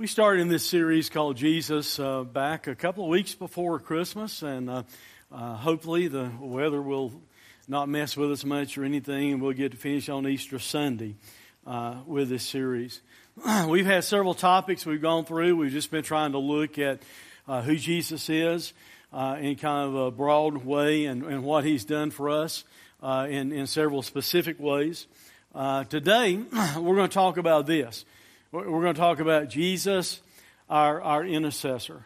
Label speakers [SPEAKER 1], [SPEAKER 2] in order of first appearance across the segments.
[SPEAKER 1] We started in this series called Jesus uh, back a couple of weeks before Christmas, and uh, uh, hopefully the weather will not mess with us much or anything, and we'll get to finish on Easter Sunday uh, with this series. We've had several topics we've gone through. We've just been trying to look at uh, who Jesus is uh, in kind of a broad way and, and what he's done for us in, in several specific ways. today, we're going to talk about this. We're going to talk about Jesus, our, our intercessor.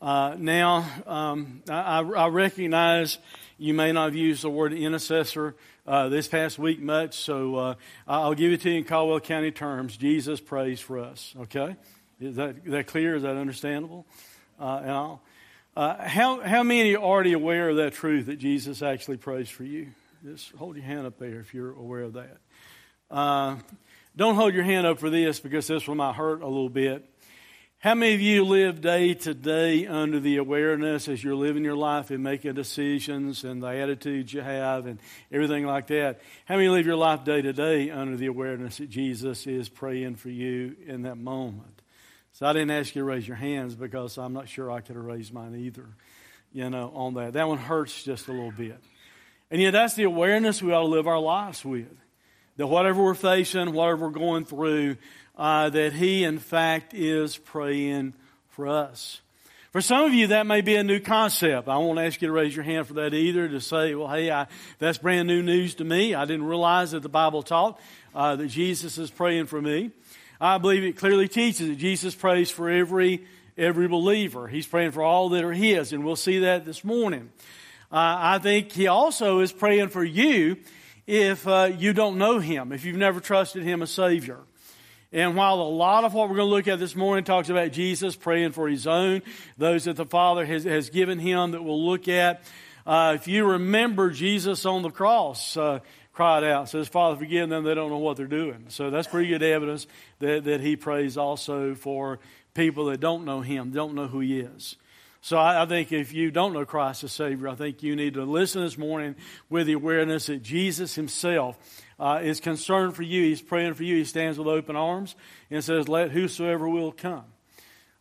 [SPEAKER 1] Uh, now, um, I, I, recognize you may not have used the word intercessor uh, this past week much, so uh, I'll give it to you in Caldwell County terms. Jesus prays for us. Okay, is that, is that clear? Is that understandable? Uh, and all. Uh, how how many are already aware of that truth that Jesus actually prays for you? Just hold your hand up there if you're aware of that. Don't hold your hand up for this because this one might hurt a little bit. How many of you live day to day under the awareness as you're living your life and making decisions and the attitudes you have and everything like that? How many live your life day to day under the awareness that Jesus is praying for you in that moment? So I didn't ask you to raise your hands because I'm not sure I could have raised mine either, you know, on that. That one hurts just a little bit. And yet that's the awareness we ought to live our lives with that whatever we're facing, whatever we're going through, uh, that He, in fact, is praying for us. For some of you, that may be a new concept. I won't ask you to raise your hand for that either, to say, well, hey, I, that's brand new news to me. I didn't realize that the Bible taught uh, that Jesus is praying for me. I believe it clearly teaches that Jesus prays for every, every believer. He's praying for all that are His, and we'll see that this morning. Uh, I think He also is praying for you if uh, you don't know Him, if you've never trusted Him as Savior. And while a lot of what we're going to look at this morning talks about Jesus praying for His own, those that the Father has, has given Him that we'll look at, uh, if you remember Jesus on the cross, uh, cried out, says, Father, forgive them, they don't know what they're doing. So that's pretty good evidence that, that he prays also for people that don't know him, don't know who he is. So I, I, think if you don't know Christ as Savior, I think you need to listen this morning with the awareness that Jesus Himself uh, is concerned for you. He's praying for you. He stands with open arms and says, Let whosoever will come.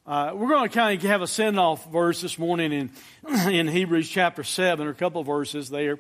[SPEAKER 1] Uh, we're going to kind of have a send off verse this morning in, in Hebrews chapter 7, or a couple of verses there.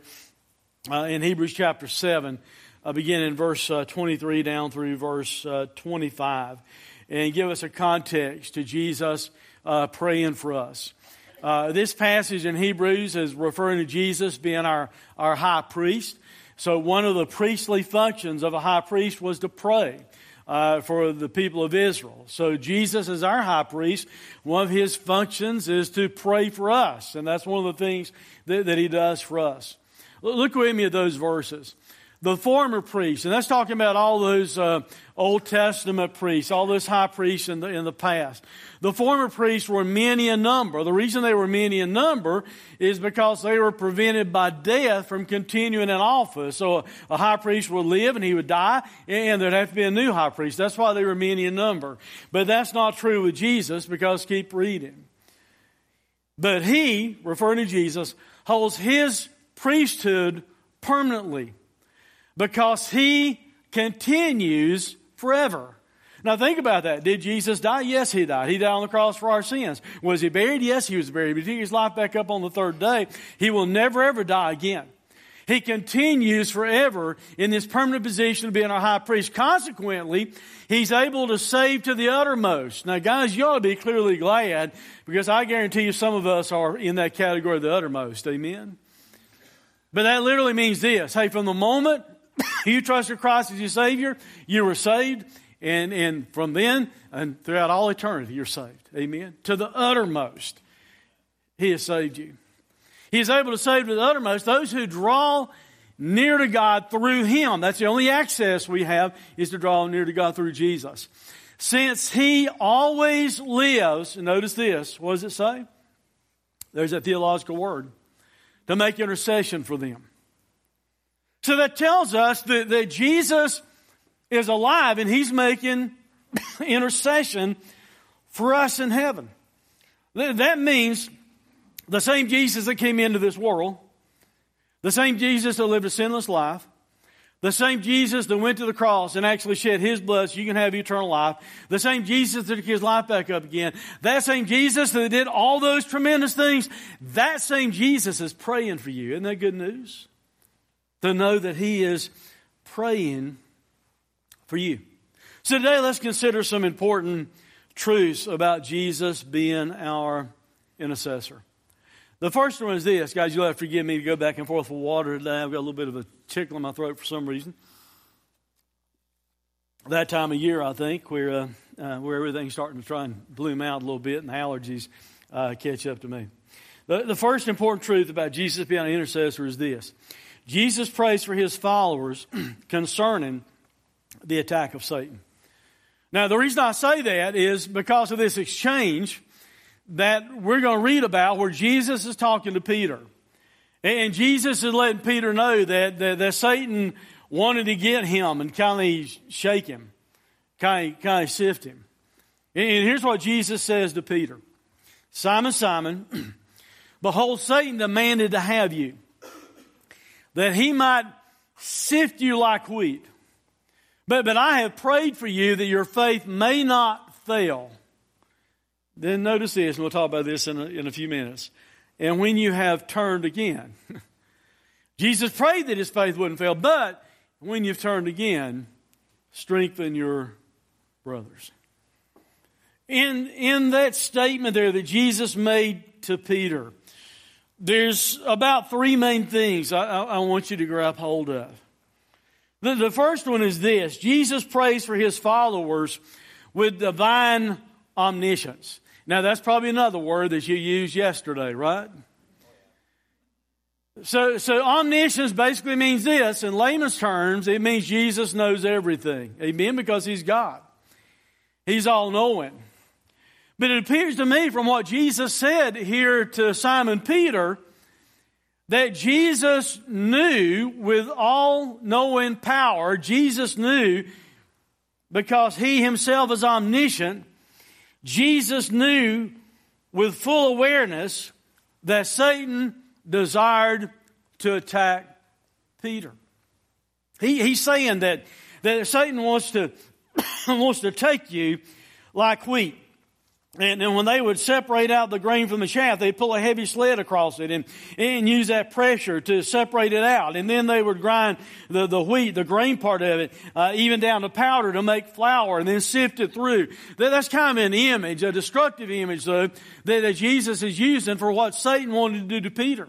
[SPEAKER 1] Uh, in Hebrews chapter 7, uh, beginning in verse uh, 23 down through verse uh, 25, and give us a context to Jesus uh, praying for us. Uh, this passage in Hebrews is referring to Jesus being our, our high priest. So one of the priestly functions of a high priest was to pray. Uh, for the people of Israel. So Jesus is our high priest. One of his functions is to pray for us, and that's one of the things that, that he does for us. Look with me at those verses the former priests, and that's talking about all those uh, Old Testament priests, all those high priests in the, in the past. The former priests were many in number. The reason they were many in number is because they were prevented by death from continuing in office. So a, a high priest would live and he would die, and there'd have to be a new high priest. That's why they were many in number. But that's not true with Jesus because keep reading. But he, referring to Jesus, holds his priesthood permanently because he continues forever. Now think about that. Did Jesus die? Yes, he died. He died on the cross for our sins. Was he buried? Yes, he was buried. But he took his life back up on the third day. He will never ever die again. He continues forever in this permanent position of being our high priest. Consequently, he's able to save to the uttermost. Now, guys, you ought to be clearly glad because I guarantee you some of us are in that category of the uttermost. Amen? But that literally means this. Hey, from the moment you trusted Christ as your Savior, you were saved, and, and from then and throughout all eternity, you're saved. Amen. To the uttermost, He has saved you. He is able to save to the uttermost those who draw near to God through Him. That's the only access we have is to draw near to God through Jesus. Since He always lives, notice this, what does it say? There's a theological word to make intercession for them. So that tells us that, that Jesus is alive and he's making intercession for us in heaven. That means the same Jesus that came into this world, the same Jesus that lived a sinless life, the same Jesus that went to the cross and actually shed his blood so you can have eternal life. The same Jesus that took his life back up again. That same Jesus that did all those tremendous things. That same Jesus is praying for you. Isn't that good news? To know that he is praying for you. So today let's consider some important truths about Jesus being our intercessor. The first one is this, guys. You'll have to forgive me to go back and forth with water today. I've got a little bit of a tickle in my throat for some reason. That time of year, I think, where uh, uh, where everything's starting to try and bloom out a little bit, and allergies uh, catch up to me. The, the first important truth about Jesus being an intercessor is this: Jesus prays for his followers concerning the attack of Satan. Now, the reason I say that is because of this exchange that we're going to read about where Jesus is talking to Peter. And Jesus is letting Peter know that, that, that Satan wanted to get him and kind of shake him, kind of, kind of sift him. And here's what Jesus says to Peter Simon, Simon, behold, Satan demanded to have you, that he might sift you like wheat. But, but I have prayed for you that your faith may not fail. Then notice this, and we'll talk about this in a, in a few minutes. And when you have turned again, Jesus prayed that his faith wouldn't fail, but when you've turned again, strengthen your brothers. In, in that statement there that Jesus made to Peter, there's about three main things I, I, I want you to grab hold of. The, the first one is this Jesus prays for his followers with divine omniscience. Now, that's probably another word that you used yesterday, right? So, so omniscience basically means this. In layman's terms, it means Jesus knows everything. Amen? Because he's God. He's all knowing. But it appears to me from what Jesus said here to Simon Peter that Jesus knew with all knowing power, Jesus knew because he himself is omniscient Jesus knew with full awareness that Satan desired to attack Peter. He, he's saying that, that Satan wants to, wants to take you like wheat. And, then when they would separate out the grain from the chaff, they'd pull a heavy sled across it and, and use that pressure to separate it out. And then they would grind the, the wheat, the grain part of it, uh, even down to powder to make flour and then sift it through. That, that's kind of an image, a destructive image though, that, that Jesus is using for what Satan wanted to do to Peter.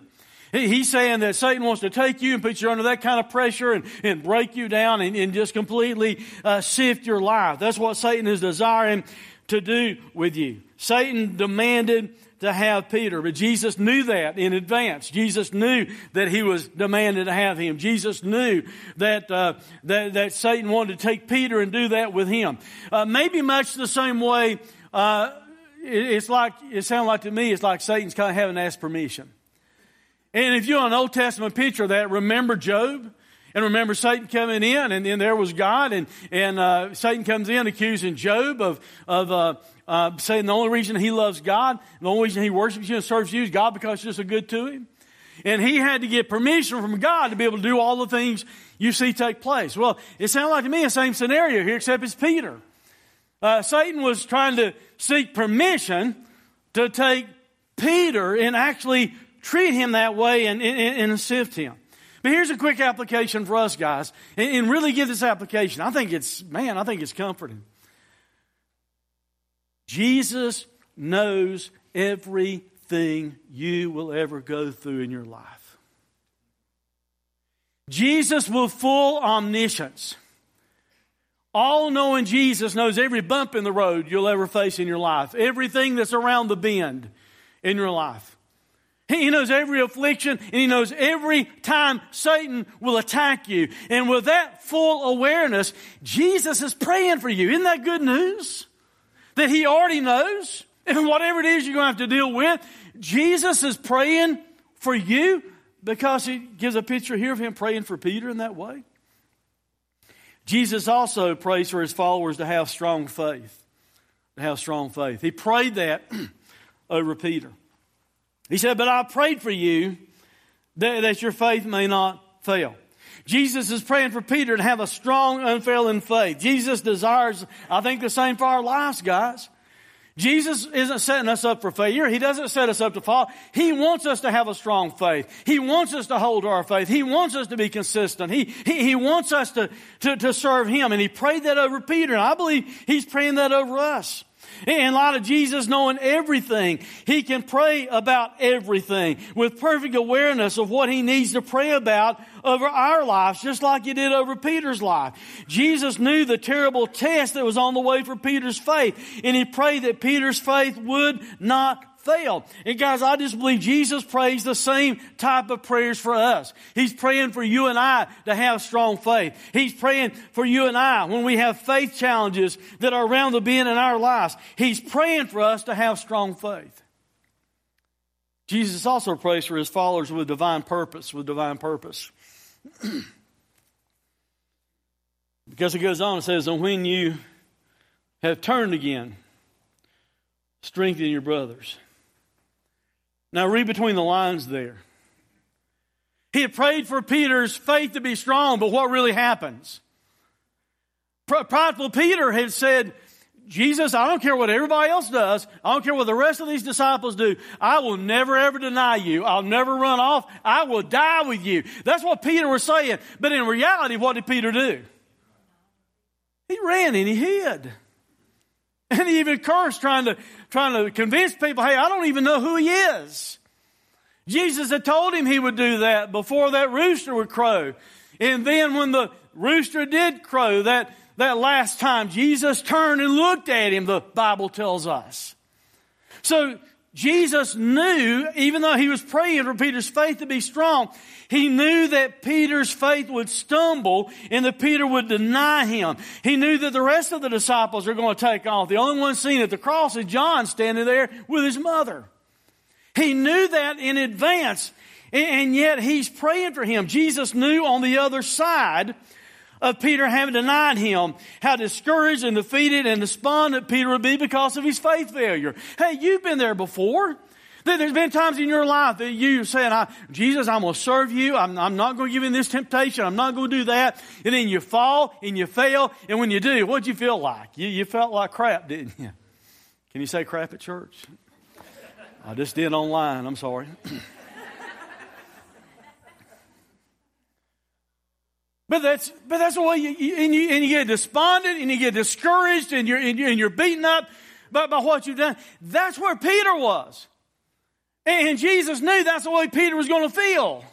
[SPEAKER 1] He's saying that Satan wants to take you and put you under that kind of pressure and, and break you down and, and just completely uh, sift your life. That's what Satan is desiring to do with you. Satan demanded to have Peter, but Jesus knew that in advance. Jesus knew that he was demanded to have him. Jesus knew that uh, that, that Satan wanted to take Peter and do that with him. Uh, maybe much the same way. Uh, it, it's like it sounds like to me. It's like Satan's kind of having asked permission. And if you're an Old Testament picture of that, remember Job. And remember Satan coming in, and then there was God, and, and uh, Satan comes in accusing Job of, of uh, uh, saying the only reason he loves God, the only reason he worships you and serves you is God because you're so good to him. And he had to get permission from God to be able to do all the things you see take place. Well, it sounds like to me the same scenario here, except it's Peter. Uh, Satan was trying to seek permission to take Peter and actually treat him that way and, and, and sift him. But here's a quick application for us guys, and, and really give this application. I think it's, man, I think it's comforting. Jesus knows everything you will ever go through in your life. Jesus with full omniscience. All knowing Jesus knows every bump in the road you'll ever face in your life, everything that's around the bend in your life. He knows every affliction and he knows every time Satan will attack you. And with that full awareness, Jesus is praying for you. Isn't that good news? That he already knows And whatever it is you're going to have to deal with, Jesus is praying for you because he gives a picture here of him praying for Peter in that way. Jesus also prays for his followers to have strong faith. To have strong faith. He prayed that over Peter. He said, But I prayed for you that, that your faith may not fail. Jesus is praying for Peter to have a strong, unfailing faith. Jesus desires, I think, the same for our lives, guys. Jesus isn't setting us up for failure. He doesn't set us up to fall. He wants us to have a strong faith. He wants us to hold to our faith. He wants us to be consistent. He, he, he wants us to, to, to serve Him. And He prayed that over Peter. And I believe He's praying that over us. In light of Jesus knowing everything, he can pray about everything with perfect awareness of what he needs to pray about over our lives, just like he did over Peter's life. Jesus knew the terrible test that was on the way for Peter's faith, and he prayed that Peter's faith would not failed. And guys, I just believe Jesus prays the same type of prayers for us. He's praying for you and I to have strong faith. He's praying for you and I when we have faith challenges that are around the bend in our lives. He's praying for us to have strong faith. Jesus also prays for his followers with divine purpose, with divine purpose. because he goes on and says, And when you have turned again, strengthen your brothers. Now, read between the lines there. He had prayed for Peter's faith to be strong, but what really happens? Prideful Peter had said, Jesus, I don't care what everybody else does. I don't care what the rest of these disciples do. I will never ever deny you. I'll never run off. I will die with you. That's what Peter was saying. But in reality, what did Peter do? He ran and he hid. And he even cursed trying to, trying to convince people, hey, I don't even know who he is. Jesus had told him he would do that before that rooster would crow. And then when the rooster did crow that, that last time, Jesus turned and looked at him, the Bible tells us. So Jesus knew, even though he was praying for Peter's faith to be strong, he knew that Peter's faith would stumble and that Peter would deny him. He knew that the rest of the disciples are going to take off. The only one seen at the cross is John standing there with his mother. He knew that in advance, and yet he's praying for him. Jesus knew on the other side of Peter having denied him, how discouraged and defeated and despondent Peter would be because of his faith failure. Hey, you've been there before. There's been times in your life that you said, Jesus, I'm going to serve you. I'm, I'm not going to give in this temptation. I'm not going to do that. And then you fall and you fail. And when you do, what'd you feel like? You, you felt like crap, didn't you? Can you say crap at church? I just did online. I'm sorry. But that's, but that's the way you, you, and, you, and you get despondent and you get discouraged and you're, and you're, and you're beaten up by, by what you've done. That's where Peter was. And Jesus knew that's the way Peter was going to feel.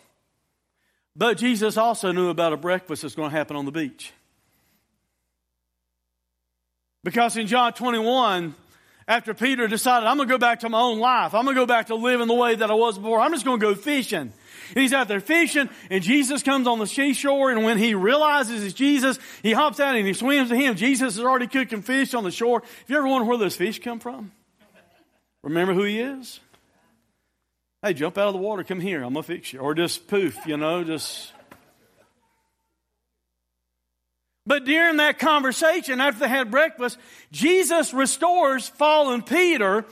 [SPEAKER 1] But Jesus also knew about a breakfast that's going to happen on the beach. Because in John 21, after Peter decided, I'm going to go back to my own life, I'm going to go back to living the way that I was before, I'm just going to go fishing. And he's out there fishing, and Jesus comes on the seashore, and when he realizes it's Jesus, he hops out and he swims to him. Jesus is already cooking fish on the shore. If you ever wonder where those fish come from, remember who he is? Hey, jump out of the water, come here, I'm gonna fix you. Or just poof, you know, just. But during that conversation, after they had breakfast, Jesus restores fallen Peter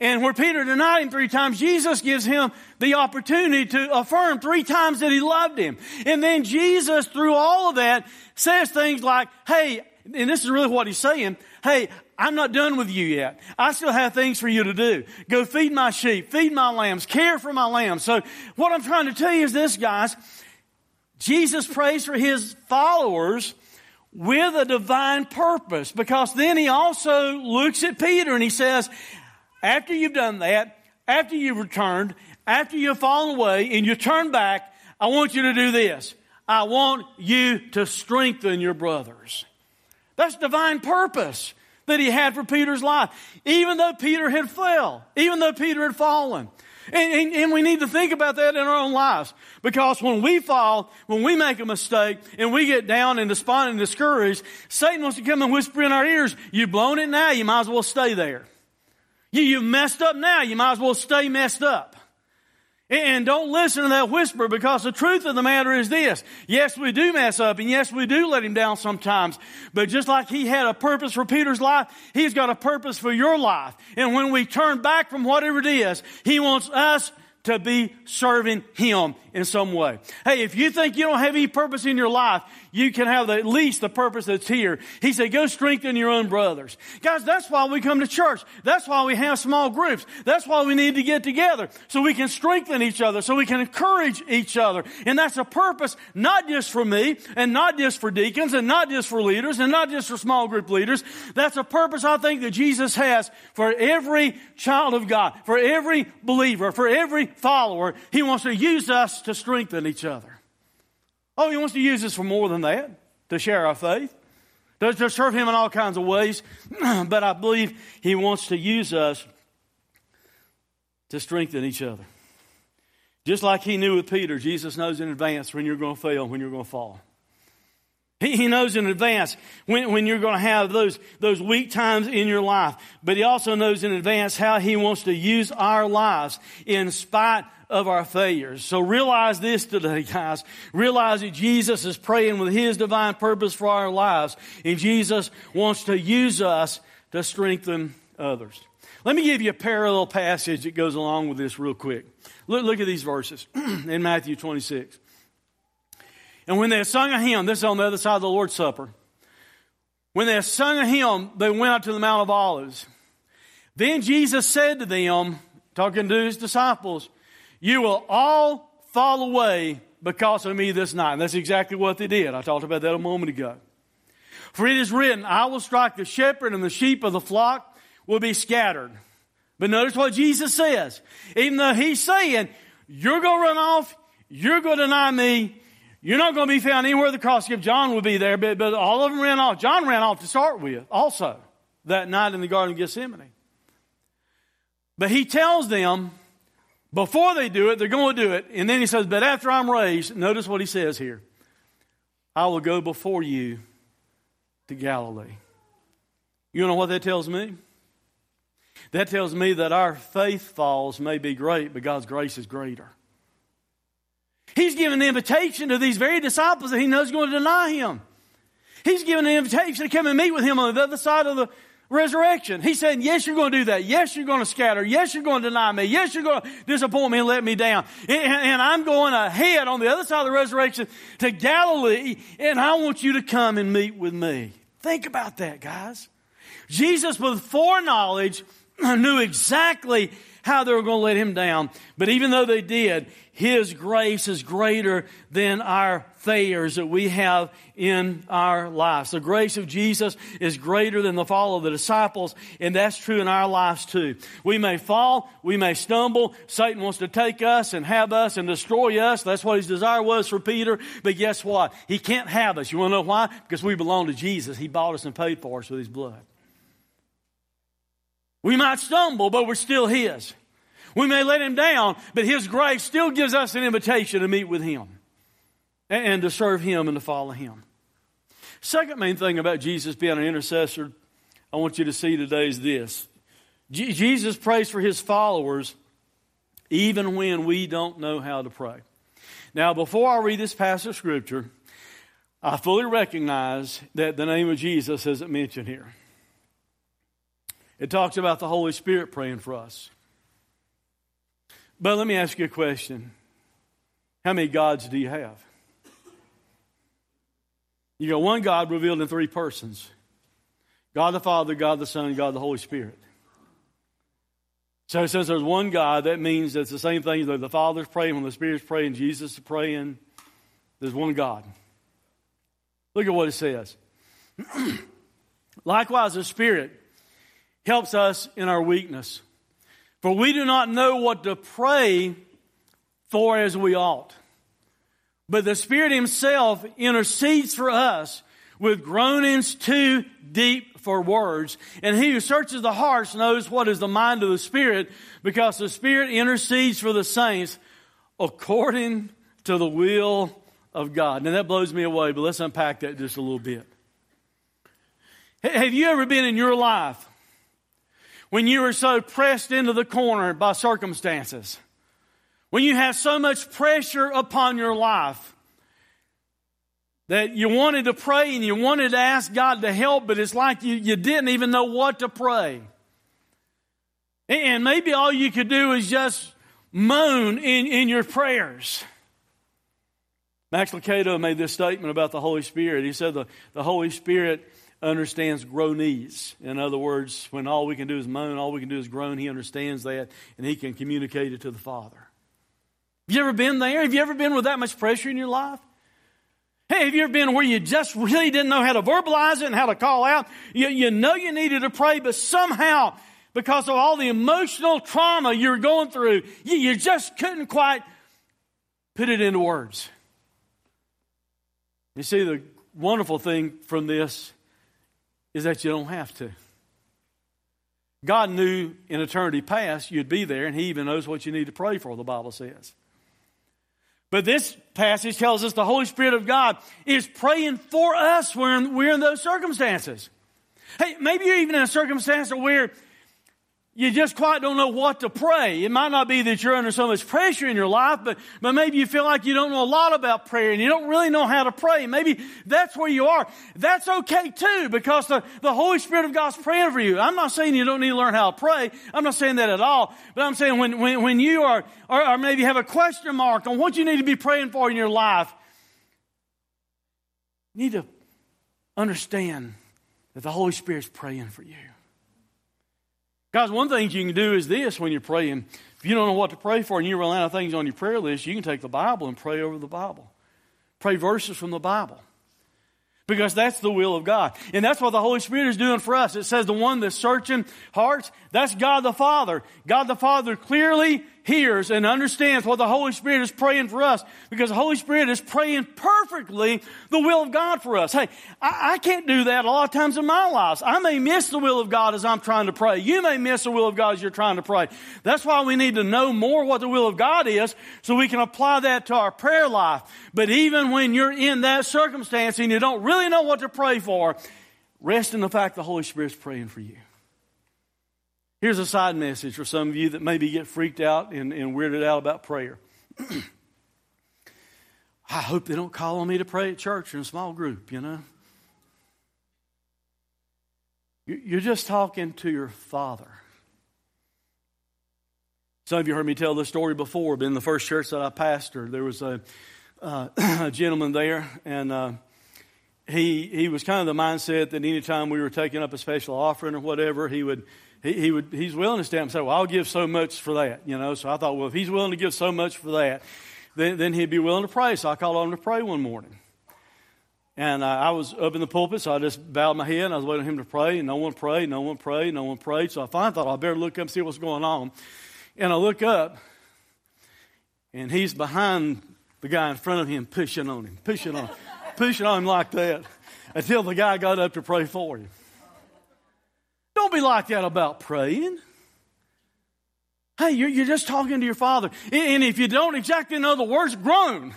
[SPEAKER 1] and where Peter denied him three times, Jesus gives him the opportunity to affirm three times that he loved him. And then Jesus, through all of that, says things like, hey, and this is really what he's saying, hey, I'm not done with you yet. I still have things for you to do. Go feed my sheep, feed my lambs, care for my lambs. So what I'm trying to tell you is this, guys. Jesus prays for his followers with a divine purpose because then he also looks at Peter and he says, after you've done that, after you've returned, after you've fallen away and you turn back, I want you to do this. I want you to strengthen your brothers. That's divine purpose that he had for Peter's life. Even though Peter had fell, even though Peter had fallen. And, and, and, we need to think about that in our own lives. Because when we fall, when we make a mistake, and we get down and despondent and discouraged, Satan wants to come and whisper in our ears, you've blown it now, you might as well stay there. You, you messed up now. You might as well stay messed up. And don't listen to that whisper because the truth of the matter is this. Yes, we do mess up and yes, we do let him down sometimes. But just like he had a purpose for Peter's life, he's got a purpose for your life. And when we turn back from whatever it is, he wants us to be serving Him in some way. Hey, if you think you don't have any purpose in your life, you can have the, at least the purpose that's here. He said, go strengthen your own brothers. Guys, that's why we come to church. That's why we have small groups. That's why we need to get together so we can strengthen each other, so we can encourage each other. And that's a purpose not just for me and not just for deacons and not just for leaders and not just for small group leaders. That's a purpose I think that Jesus has for every child of God, for every believer, for every follower. He wants to use us to strengthen each other. Oh, he wants to use us for more than that, to share our faith, to, to serve him in all kinds of ways. but I believe he wants to use us to strengthen each other. Just like he knew with Peter, Jesus knows in advance when you're going to fail, when you're going to fall. He, he knows in advance when, when you're going to have those, those weak times in your life. But he also knows in advance how he wants to use our lives in spite of our failures. So realize this today, guys. Realize that Jesus is praying with His divine purpose for our lives, and Jesus wants to use us to strengthen others. Let me give you a parallel passage that goes along with this real quick. Look, look at these verses in Matthew 26. And when they had sung a hymn, this is on the other side of the Lord's Supper. When they had sung a hymn, they went up to the Mount of Olives. Then Jesus said to them, talking to his disciples, you will all fall away because of me this night. And that's exactly what they did. I talked about that a moment ago. For it is written, I will strike the shepherd and the sheep of the flock will be scattered. But notice what Jesus says. Even though he's saying, you're going to run off, you're going to deny me, you're not going to be found anywhere the cross. If John would be there, but, but all of them ran off. John ran off to start with also that night in the Garden of Gethsemane. But he tells them, before they do it, they're going to do it. And then he says, But after I'm raised, notice what he says here I will go before you to Galilee. You know what that tells me? That tells me that our faith falls may be great, but God's grace is greater. He's given the invitation to these very disciples that he knows going to deny him. He's given an invitation to come and meet with him on the other side of the resurrection. He's saying, yes, you're going to do that. Yes, you're going to scatter. Yes, you're going to deny me. Yes, you're going to disappoint me and let me down. And, I'm going ahead on the other side of the resurrection to Galilee, and I want you to come and meet with me. Think about that, guys. Jesus, with foreknowledge, knew exactly how they were going to let him down. But even though they did, his grace is greater than our that we have in our lives. The grace of Jesus is greater than the fall of the disciples, and that's true in our lives too. We may fall, we may stumble. Satan wants to take us and have us and destroy us. That's what his desire was for Peter. But guess what? He can't have us. You want to know why? Because we belong to Jesus. He bought us and paid for us with his blood. We might stumble, but we're still his. We may let him down, but his grace still gives us an invitation to meet with him and to serve him and to follow him. Second main thing about Jesus being an intercessor I want you to see today is this. Jesus prays for his followers even when we don't know how to pray. Now, before I read this passage of scripture, I fully recognize that the name of Jesus isn't mentioned here. It talks about the Holy Spirit praying for us. But let me ask you a question How many gods do you have? You got one God revealed in three persons God the Father, God the Son, God the Holy Spirit. So since there's one God, that means it's the same thing that the Father's praying, when the Spirit's praying, Jesus is praying. There's one God. Look at what it says. Likewise, the Spirit helps us in our weakness. For we do not know what to pray for as we ought. But the Spirit Himself intercedes for us with groanings too deep for words. And He who searches the hearts knows what is the mind of the Spirit because the Spirit intercedes for the saints according to the will of God. Now that blows me away, but let's unpack that just a little bit. Have you ever been in your life When you were so pressed into the corner by circumstances. When you have so much pressure upon your life that you wanted to pray and you wanted to ask God to help, but it's like you, you didn't even know what to pray. And maybe all you could do is just moan in, in your prayers. Max Lucado made this statement about the Holy Spirit. He said the, the Holy Spirit understands groanese. In other words, when all we can do is moan, all we can do is groan, he understands that and he can communicate it to the Father. Have you ever been there? Have you ever been with that much pressure in your life? Hey, have you ever been where you just really didn't know how to verbalize it and how to call out? You, you know you needed to pray, but somehow, because of all the emotional trauma you're going through, you, you just couldn't quite put it into words. You see, the wonderful thing from this is that you don't have to. God knew in eternity past you'd be there, and He even knows what you need to pray for, the Bible says. But this passage tells us the Holy Spirit of God is praying for us when we're in those circumstances. Hey, maybe you're even in a circumstance where you just quite don't know what to pray. It might not be that you're under so much pressure in your life, but, but maybe you feel like you don't know a lot about prayer and you don't really know how to pray. Maybe that's where you are. That's okay too, because the, the Holy Spirit of God's praying for you. I'm not saying you don't need to learn how to pray. I'm not saying that at all. But I'm saying when, when, when you are, or, or maybe have a question mark on what you need to be praying for in your life, you need to understand that the Holy Spirit's praying for you. Guys, one thing you can do is this when you're praying. If you don't know what to pray for and you run out of things on your prayer list, you can take the Bible and pray over the Bible. Pray verses from the Bible. Because that's the will of God. And that's what the Holy Spirit is doing for us. It says the one that's searching hearts, that's God the Father. God the Father clearly hears and understands what the Holy Spirit is praying for us because the Holy Spirit is praying perfectly the will of God for us. Hey, I, I, can't do that a lot of times in my lives. I may miss the will of God as I'm trying to pray. You may miss the will of God as you're trying to pray. That's why we need to know more what the will of God is so we can apply that to our prayer life. But even when you're in that circumstance and you don't really know what to pray for, rest in the fact the Holy Spirit's praying for you. Here's a side message for some of you that maybe get freaked out and, and weirded out about prayer. I hope they don't call on me to pray at church in a small group, you know. You're just talking to your father. Some of you heard me tell this story before, in the first church that I pastored, there was a, uh, a gentleman there, and uh, he, he was kind of the mindset that anytime we were taking up a special offering or whatever, he would he, he would he's willing to stand and say, "Well, I'll give so much for that," you know. So I thought, well, if he's willing to give so much for that, then, then he'd be willing to pray. So I called on him to pray one morning, and uh, I was up in the pulpit, so I just bowed my head and I was waiting for him to pray, and no one prayed, no one prayed, no one prayed. So I finally thought I better look up and see what's going on, and I look up, and he's behind the guy in front of him, pushing on him, pushing on, pushing on him like that, until the guy got up to pray for him. Don't be like that about praying. Hey, you're, you're just talking to your father. And if you don't exactly know the words, groan.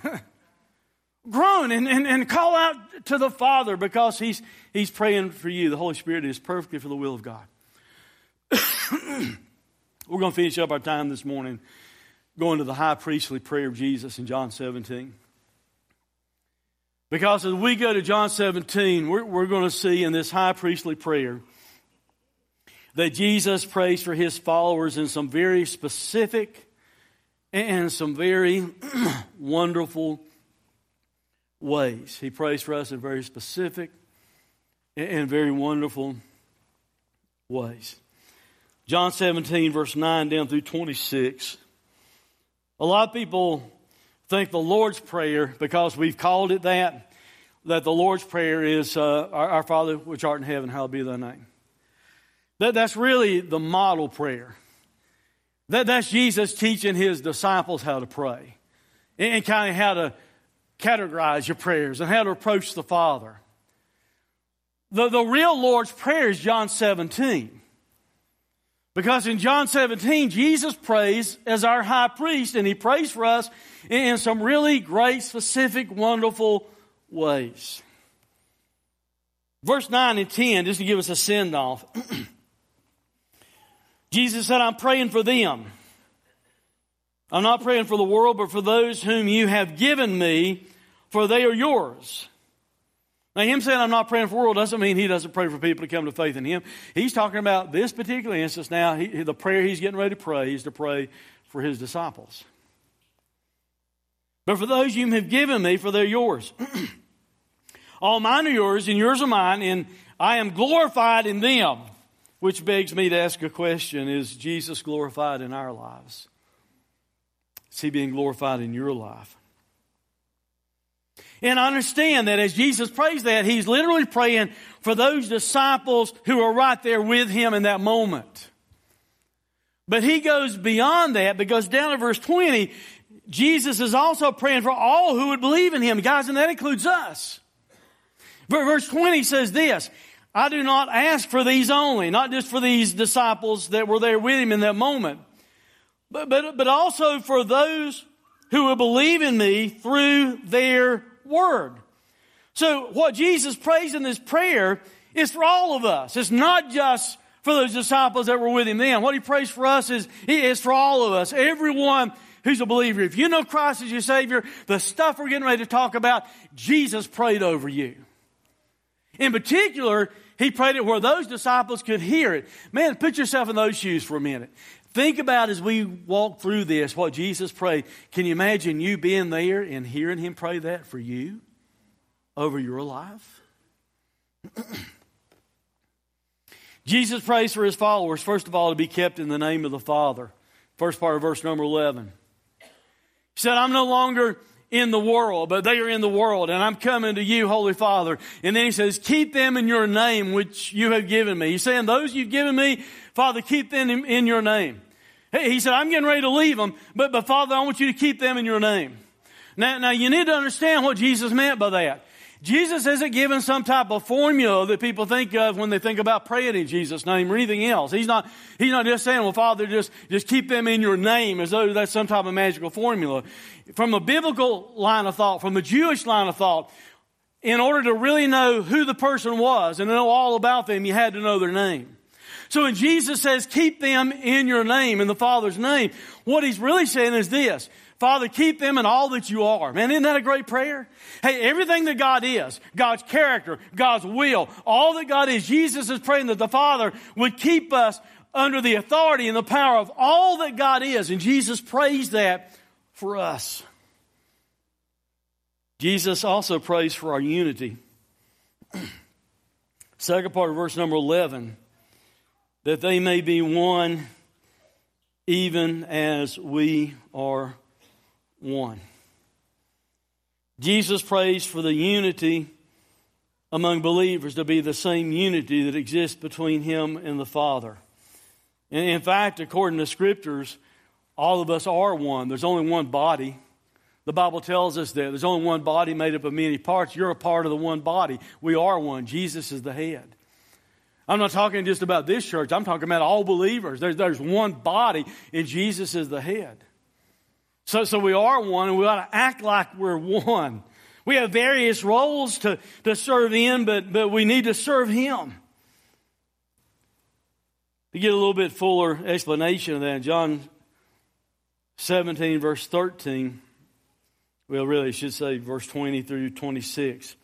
[SPEAKER 1] groan and, and, and call out to the Father because he's, he's praying for you. The Holy Spirit is perfectly for the will of God. We're going to finish up our time this morning going to the high priestly prayer of Jesus in John 17. Because as we go to John 17, we're, we're going to see in this high priestly prayer that Jesus prays for his followers in some very specific and some very wonderful ways. He prays for us in very specific and very wonderful ways. John 17, verse 9 down through 26. A lot of people think the Lord's Prayer, because we've called it that, that the Lord's Prayer is uh, our, our Father which art in heaven, hallowed be thy name. That, that's really the model prayer. That, that's Jesus teaching his disciples how to pray and, and kind of how to categorize your prayers and how to approach the Father. The, the real Lord's Prayer is John 17. Because in John 17, Jesus prays as our high priest, and he prays for us in some really great, specific, wonderful ways. Verse 9 and 10, just to give us a send off. Jesus said, I'm praying for them. I'm not praying for the world, but for those whom you have given me, for they are yours. Now, him saying I'm not praying for the world doesn't mean he doesn't pray for people to come to faith in him. He's talking about this particular instance now. He, the prayer he's getting ready to pray is to pray for his disciples. But for those you have given me, for they're yours. All mine are yours, and yours are mine, and I am glorified in them. Which begs me to ask a question Is Jesus glorified in our lives? Is he being glorified in your life? And understand that as Jesus prays that, he's literally praying for those disciples who are right there with him in that moment. But he goes beyond that because down in verse 20, Jesus is also praying for all who would believe in him. Guys, and that includes us. Verse 20 says this, I do not ask for these only, not just for these disciples that were there with him in that moment, but, but, but also for those who will believe in me through their word. So what Jesus prays in this prayer is for all of us. It's not just for those disciples that were with him then. What he prays for us is, is for all of us. Everyone who's a believer. If you know Christ as your Savior, the stuff we're getting ready to talk about, Jesus prayed over you. In particular, he prayed it where those disciples could hear it. Man, put yourself in those shoes for a minute. Think about as we walk through this what Jesus prayed. Can you imagine you being there and hearing him pray that for you over your life? Jesus prays for his followers, first of all, to be kept in the name of the Father. First part of verse number 11. He said, I'm no longer in the world, but they are in the world, and I'm coming to you, Holy Father. And then he says, keep them in your name, which you have given me. He's saying, those you've given me, Father, keep them in your name. He said, I'm getting ready to leave them, but, but Father, I want you to keep them in your name. Now, now you need to understand what Jesus meant by that. Jesus isn't giving some type of formula that people think of when they think about praying in Jesus' name or anything else. He's not, he's not just saying, well, Father, just, just keep them in your name as though that's some type of magical formula. From a biblical line of thought, from a Jewish line of thought, in order to really know who the person was and know all about them, you had to know their name. So when Jesus says, keep them in your name, in the Father's name, what he's really saying is this. Father, keep them in all that you are. Man, isn't that a great prayer? Hey, everything that God is, God's character, God's will, all that God is, Jesus is praying that the Father would keep us under the authority and the power of all that God is. And Jesus prays that for us. Jesus also prays for our unity. Second part of verse number 11 that they may be one even as we are one. Jesus prays for the unity among believers to be the same unity that exists between Him and the Father. In fact, according to scriptures, all of us are one. There's only one body. The Bible tells us that there's only one body made up of many parts. You're a part of the one body. We are one. Jesus is the head. I'm not talking just about this church. I'm talking about all believers. There's, there's one body, and Jesus is the head. So, so we are one, and we ought to act like we're one. We have various roles to, to serve in, but, but we need to serve Him. To get a little bit fuller explanation of that, John 17, verse 13, well, really, I should say verse 20 through 26.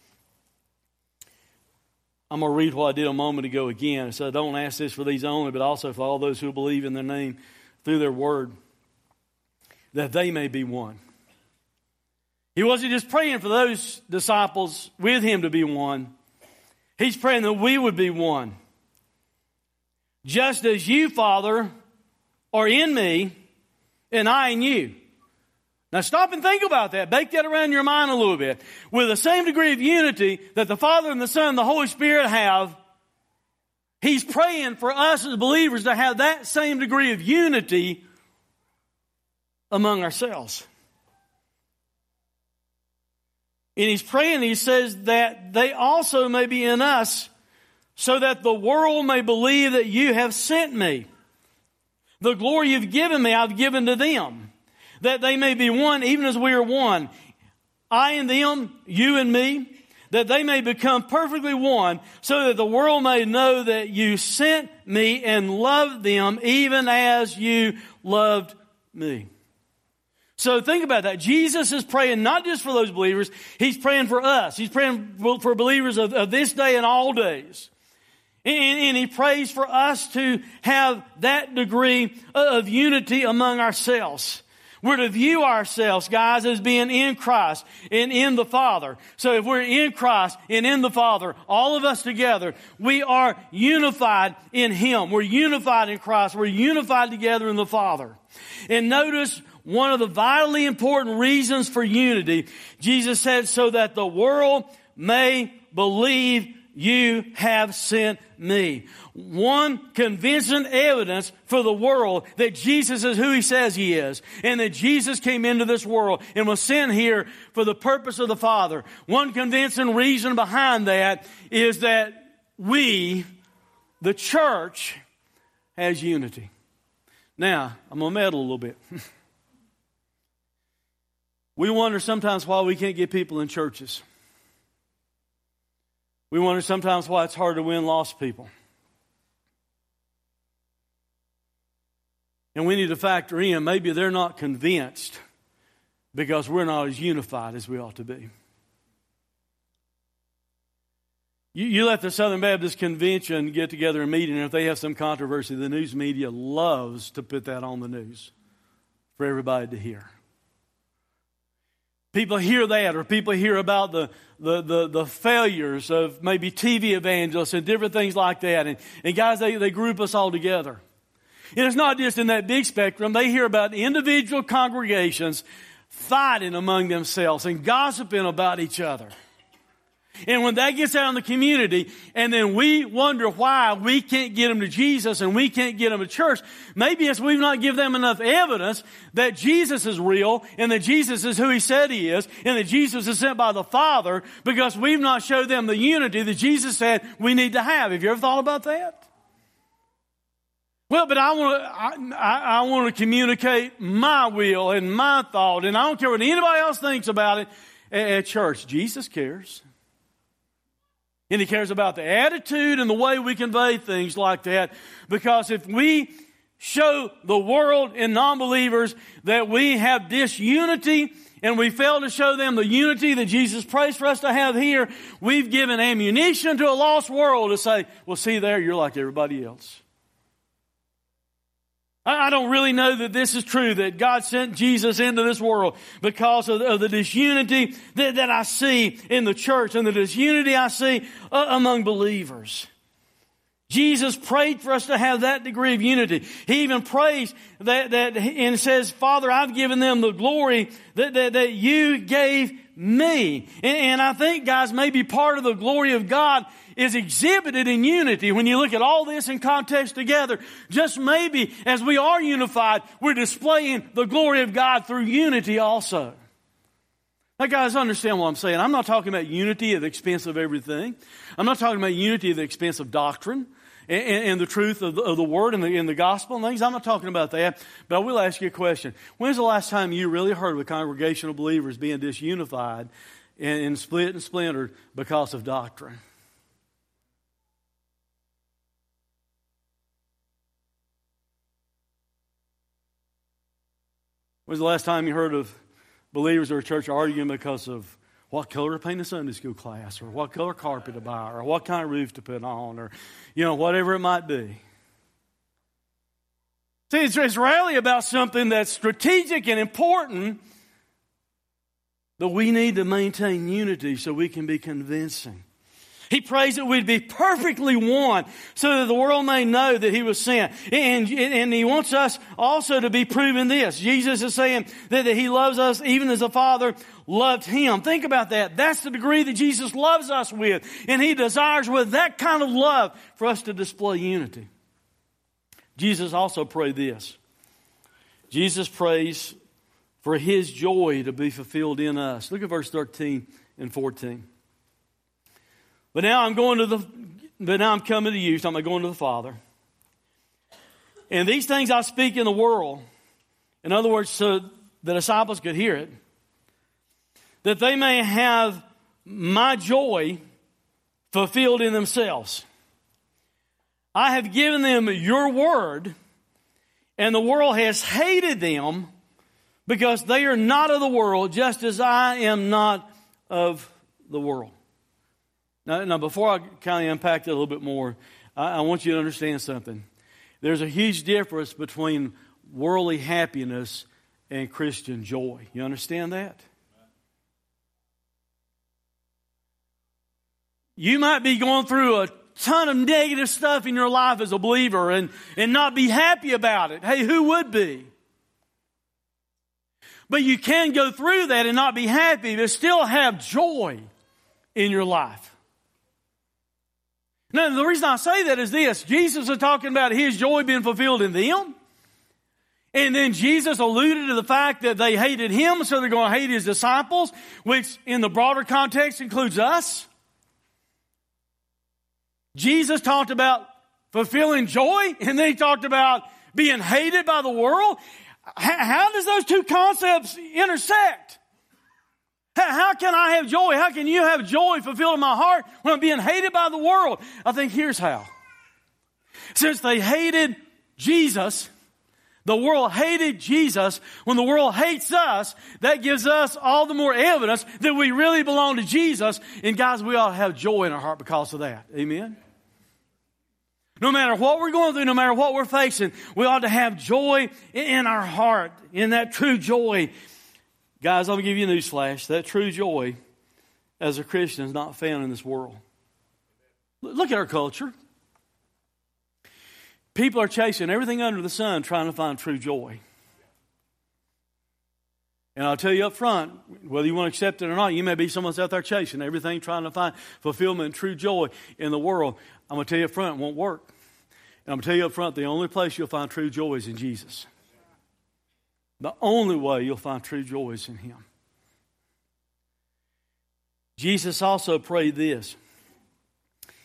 [SPEAKER 1] I'm going to read what I did a moment ago again. So don't ask this for these only, but also for all those who believe in their name through their word, that they may be one. He wasn't just praying for those disciples with him to be one. He's praying that we would be one. Just as you, Father, are in me, and I in you. Now stop and think about that. Bake that around your mind a little bit. With the same degree of unity that the Father and the Son and the Holy Spirit have, He's praying for us as believers to have that same degree of unity among ourselves. And He's praying, He says that they also may be in us so that the world may believe that you have sent me. The glory you've given me, I've given to them that they may be one even as we are one. I and them, you and me, that they may become perfectly one, so that the world may know that you sent me and loved them even as you loved me. So think about that. Jesus is praying not just for those believers, He's praying for us. He's praying for believers of, of this day and all days. And, and, He prays for us to have that degree of unity among ourselves. We're to view ourselves, guys, as being in Christ and in the Father. So if we're in Christ and in the Father, all of us together, we are unified in Him. We're unified in Christ. We're unified together in the Father. And notice one of the vitally important reasons for unity. Jesus said, so that the world may believe you have sent me. One convincing evidence for the world that Jesus is who he says he is and that Jesus came into this world and was sent here for the purpose of the Father. One convincing reason behind that is that we, the church, has unity. Now, I'm going to meddle a little bit. we wonder sometimes why we can't get people in churches. We wonder sometimes why it's hard to win lost people. And we need to factor in maybe they're not convinced because we're not as unified as we ought to be. You, you let the Southern Baptist Convention get together a meeting, and if they have some controversy, the news media loves to put that on the news for everybody to hear. People hear that, or people hear about the, the, the, the, failures of maybe TV evangelists and different things like that. And, and guys, they, they group us all together. And it's not just in that big spectrum. They hear about individual congregations fighting among themselves and gossiping about each other. And when that gets out in the community, and then we wonder why we can't get them to Jesus and we can't get them to church, maybe it's we've not given them enough evidence that Jesus is real and that Jesus is who He said He is and that Jesus is sent by the Father because we've not showed them the unity that Jesus said we need to have. Have you ever thought about that? Well, but I want to, I, I want to communicate my will and my thought, and I don't care what anybody else thinks about it at church. Jesus cares. And he cares about the attitude and the way we convey things like that. Because if we show the world and non-believers that we have disunity and we fail to show them the unity that Jesus prays for us to have here, we've given ammunition to a lost world to say, well, see there, you're like everybody else. I don't really know that this is true, that God sent Jesus into this world because of the, of the disunity that, that, I see in the church and the disunity I see uh, among believers. Jesus prayed for us to have that degree of unity. He even prays that, that and says, Father, I've given them the glory that, that, that you gave me. And, and I think, guys, maybe part of the glory of God is exhibited in unity. When you look at all this in context together, just maybe as we are unified, we're displaying the glory of God through unity also. Now, guys, understand what I'm saying. I'm not talking about unity at the expense of everything. I'm not talking about unity at the expense of doctrine and, and the truth of the, of the, Word and the, and the gospel and things. I'm not talking about that. But I will ask you a question. When's the last time you really heard of a congregational believers being disunified and, and split and splintered because of doctrine? When's the last time you heard of believers or a church arguing because of what color to paint a Sunday school class, or what color carpet to buy, or what kind of roof to put on, or you know whatever it might be? See, it's, rarely about something that's strategic and important, but we need to maintain unity so we can be convincing. He prays that we'd be perfectly one so that the world may know that He was sent. And, and He wants us also to be proven this. Jesus is saying that, that He loves us even as the Father loved Him. Think about that. That's the degree that Jesus loves us with. And He desires with that kind of love for us to display unity. Jesus also prayed this. Jesus prays for His joy to be fulfilled in us. Look at verse 13 and 14. But now I'm going to the, but now I'm coming to you, so I'm going to the Father. And these things I speak in the world, in other words, so the disciples could hear it, that they may have my joy fulfilled in themselves. I have given them your word, and the world has hated them because they are not of the world, just as I am not of the world. Now, now before I kind of unpack that a little bit more, I, I want you to understand something. There's a huge difference between worldly happiness and Christian joy. You understand that? You might be going through a ton of negative stuff in your life as a believer and, and not be happy about it. Hey, who would be? But you can go through that and not be happy, but still have joy in your life. Now, the reason I say that is this Jesus is talking about his joy being fulfilled in them. And then Jesus alluded to the fact that they hated him, so they're going to hate his disciples, which in the broader context includes us. Jesus talked about fulfilling joy, and then he talked about being hated by the world. How does those two concepts intersect? How can I have joy? How can you have joy fulfilled in my heart when I'm being hated by the world? I think here's how. Since they hated Jesus, the world hated Jesus. When the world hates us, that gives us all the more evidence that we really belong to Jesus. And guys, we ought to have joy in our heart because of that. Amen? No matter what we're going through, no matter what we're facing, we ought to have joy in our heart, in that true joy. Guys, I'm going to give you a news flash. That true joy as a Christian is not found in this world. Look at our culture. People are chasing everything under the sun trying to find true joy. And I'll tell you up front, whether you want to accept it or not, you may be someone out there chasing everything, trying to find fulfillment and true joy in the world. I'm going to tell you up front, it won't work. And I'm going to tell you up front, the only place you'll find true joy is in Jesus. The only way you'll find true joy is in Him. Jesus also prayed this.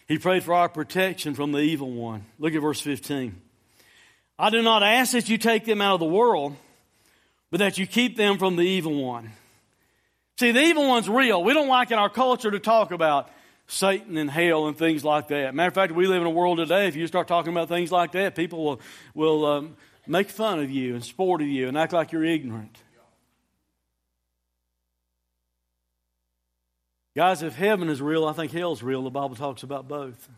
[SPEAKER 1] He prayed for our protection from the evil one. Look at verse 15. I do not ask that you take them out of the world, but that you keep them from the evil one. See, the evil one's real. We don't like in our culture to talk about Satan and hell and things like that. Matter of fact, we live in a world today, if you start talking about things like that, people will, will um, make fun of you and sport of you and act like you're ignorant. Guys, if heaven is real, I think hell's real. The Bible talks about both.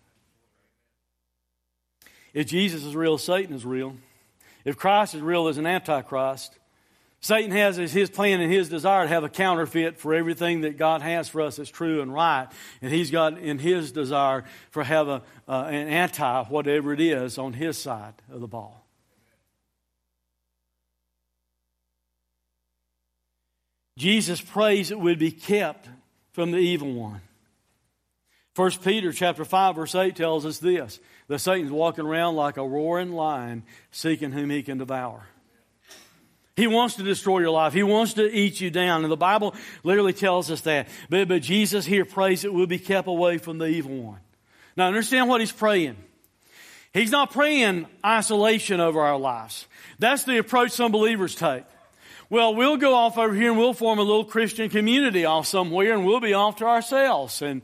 [SPEAKER 1] If Jesus is real, Satan is real. If Christ is real, there's an antichrist. Satan has his plan and his desire to have a counterfeit for everything that God has for us that's true and right. And he's got in his desire for have a, uh, an anti, whatever it is, on his side of the ball. Jesus prays that we'd be kept from the evil one. 1 Peter chapter 5 verse 8 tells us this, that Satan's walking around like a roaring lion seeking whom he can devour. He wants to destroy your life. He wants to eat you down. And the Bible literally tells us that. But, but Jesus here prays that we'll be kept away from the evil one. Now understand what he's praying. He's not praying isolation over our lives. That's the approach some believers take. Well, we'll go off over here and we'll form a little Christian community off somewhere and we'll be off to ourselves. And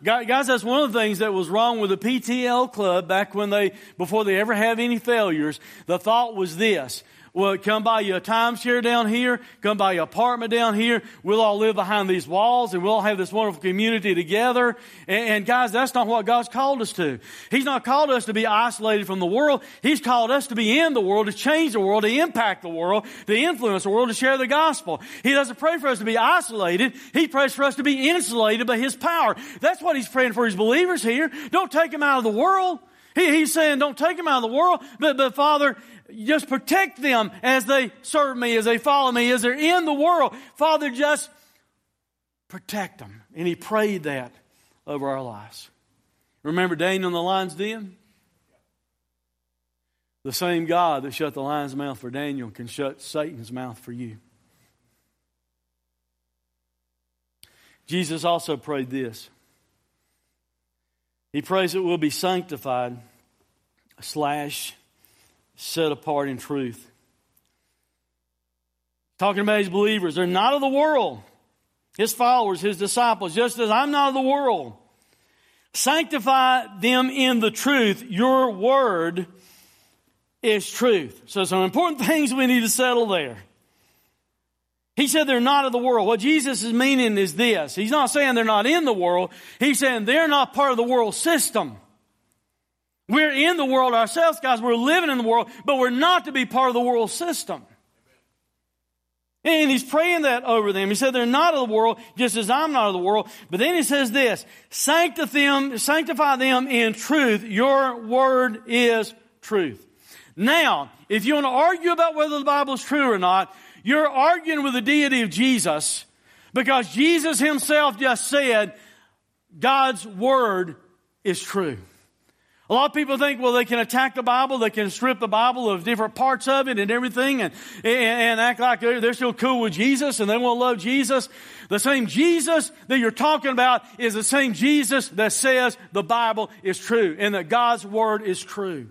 [SPEAKER 1] guys, that's one of the things that was wrong with the PTL club back when they, before they ever have any failures. The thought was this. Well, come buy you a timeshare down here, come buy you an apartment down here. We'll all live behind these walls and we'll all have this wonderful community together. And, and, guys, that's not what God's called us to. He's not called us to be isolated from the world. He's called us to be in the world, to change the world, to impact the world, to influence the world, to share the gospel. He doesn't pray for us to be isolated. He prays for us to be insulated by His power. That's what He's praying for His believers here. Don't take them out of the world. He, he's saying, don't take them out of the world, but, but Father, just protect them as they serve me, as they follow me, as they're in the world. Father, just protect them. And he prayed that over our lives. Remember Daniel in the lion's den? The same God that shut the lion's mouth for Daniel can shut Satan's mouth for you. Jesus also prayed this. He prays that we'll be sanctified slash set apart in truth. Talking about his believers, they're not of the world. his followers, his disciples, just as I'm not of the world. Sanctify them in the truth. Your word is truth. So some important things we need to settle there. He said they're not of the world. What Jesus is meaning is this. He's not saying they're not in the world. He's saying they're not part of the world system. We're in the world ourselves, guys. We're living in the world, but we're not to be part of the world system. And he's praying that over them. He said they're not of the world, just as I'm not of the world. But then he says this, sanctify them, sanctify them in truth. Your word is truth. Now, if you want to argue about whether the Bible is true or not, you're arguing with the deity of Jesus because Jesus himself just said God's word is true. A lot of people think, well, they can attack the Bible, they can strip the Bible of different parts of it and everything and, and, and act like they're, they're still cool with Jesus and they won't love Jesus. The same Jesus that you're talking about is the same Jesus that says the Bible is true and that God's Word is true.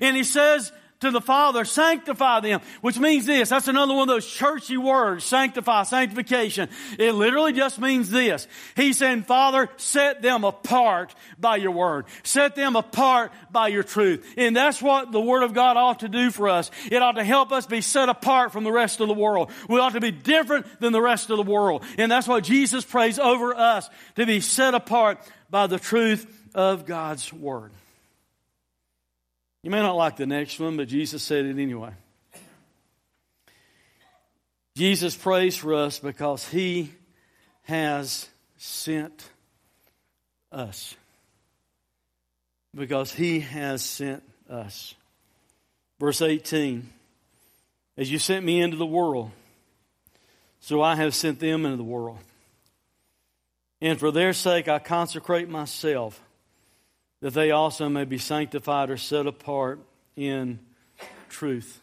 [SPEAKER 1] And He says to the Father, sanctify them, which means this. That's another one of those churchy words, sanctify, sanctification. It literally just means this. He's saying, Father, set them apart by your word. Set them apart by your truth. And that's what the Word of God ought to do for us. It ought to help us be set apart from the rest of the world. We ought to be different than the rest of the world. And that's what Jesus prays over us, to be set apart by the truth of God's Word. You may not like the next one, but Jesus said it anyway. Jesus prays for us because he has sent us. Because he has sent us. Verse 18 As you sent me into the world, so I have sent them into the world. And for their sake I consecrate myself that they also may be sanctified or set apart in truth.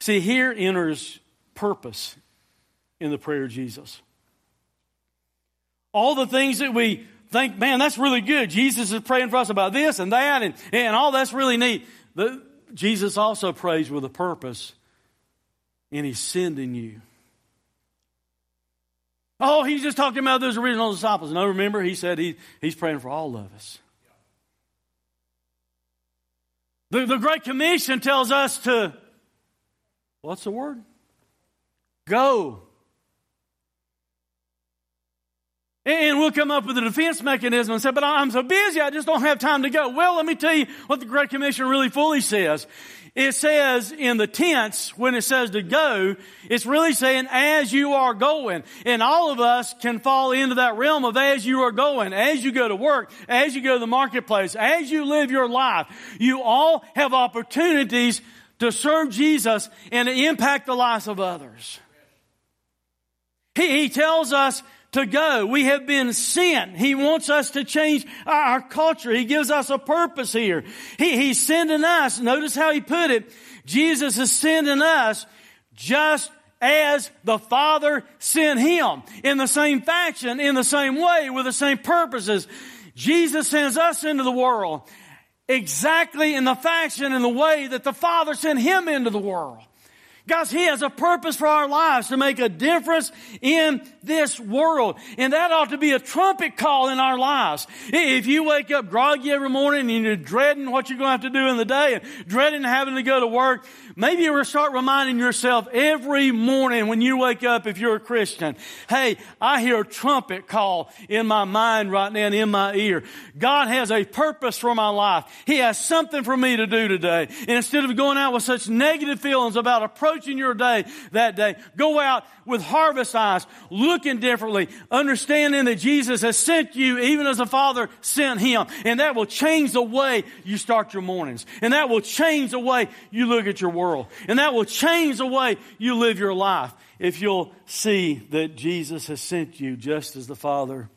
[SPEAKER 1] See, here enters purpose in the prayer of Jesus. All the things that we think, man, that's really good. Jesus is praying for us about this and that, and, and all that's really neat. The, Jesus also prays with a purpose, and He's sending you. Oh, he's just talking about those original disciples. No, remember, he said he, he's praying for all of us. The, the Great Commission tells us to, what's the word? Go. And we'll come up with a defense mechanism and say, but I'm so busy, I just don't have time to go. Well, let me tell you what the Great Commission really fully says. It says in the tense, when it says to go, it's really saying as you are going. And all of us can fall into that realm of as you are going, as you go to work, as you go to the marketplace, as you live your life. You all have opportunities to serve Jesus and to impact the lives of others. He, he tells us to go. We have been sent. He wants us to change our culture. He gives us a purpose here. He, he's sending us. Notice how he put it. Jesus is sending us just as the Father sent him. In the same fashion, in the same way, with the same purposes. Jesus sends us into the world exactly in the fashion and the way that the Father sent him into the world. Guys, He has a purpose for our lives to make a difference in this world. And that ought to be a trumpet call in our lives. If you wake up groggy every morning and you're dreading what you're going to have to do in the day and dreading having to go to work, maybe you start reminding yourself every morning when you wake up if you're a Christian, hey, I hear a trumpet call in my mind right now and in my ear. God has a purpose for my life. He has something for me to do today. And instead of going out with such negative feelings about approaching approaching your day that day. Go out with harvest eyes, looking differently, understanding that Jesus has sent you even as the Father sent him. And that will change the way you start your mornings. And that will change the way you look at your world. And that will change the way you live your life if you'll see that Jesus has sent you just as the Father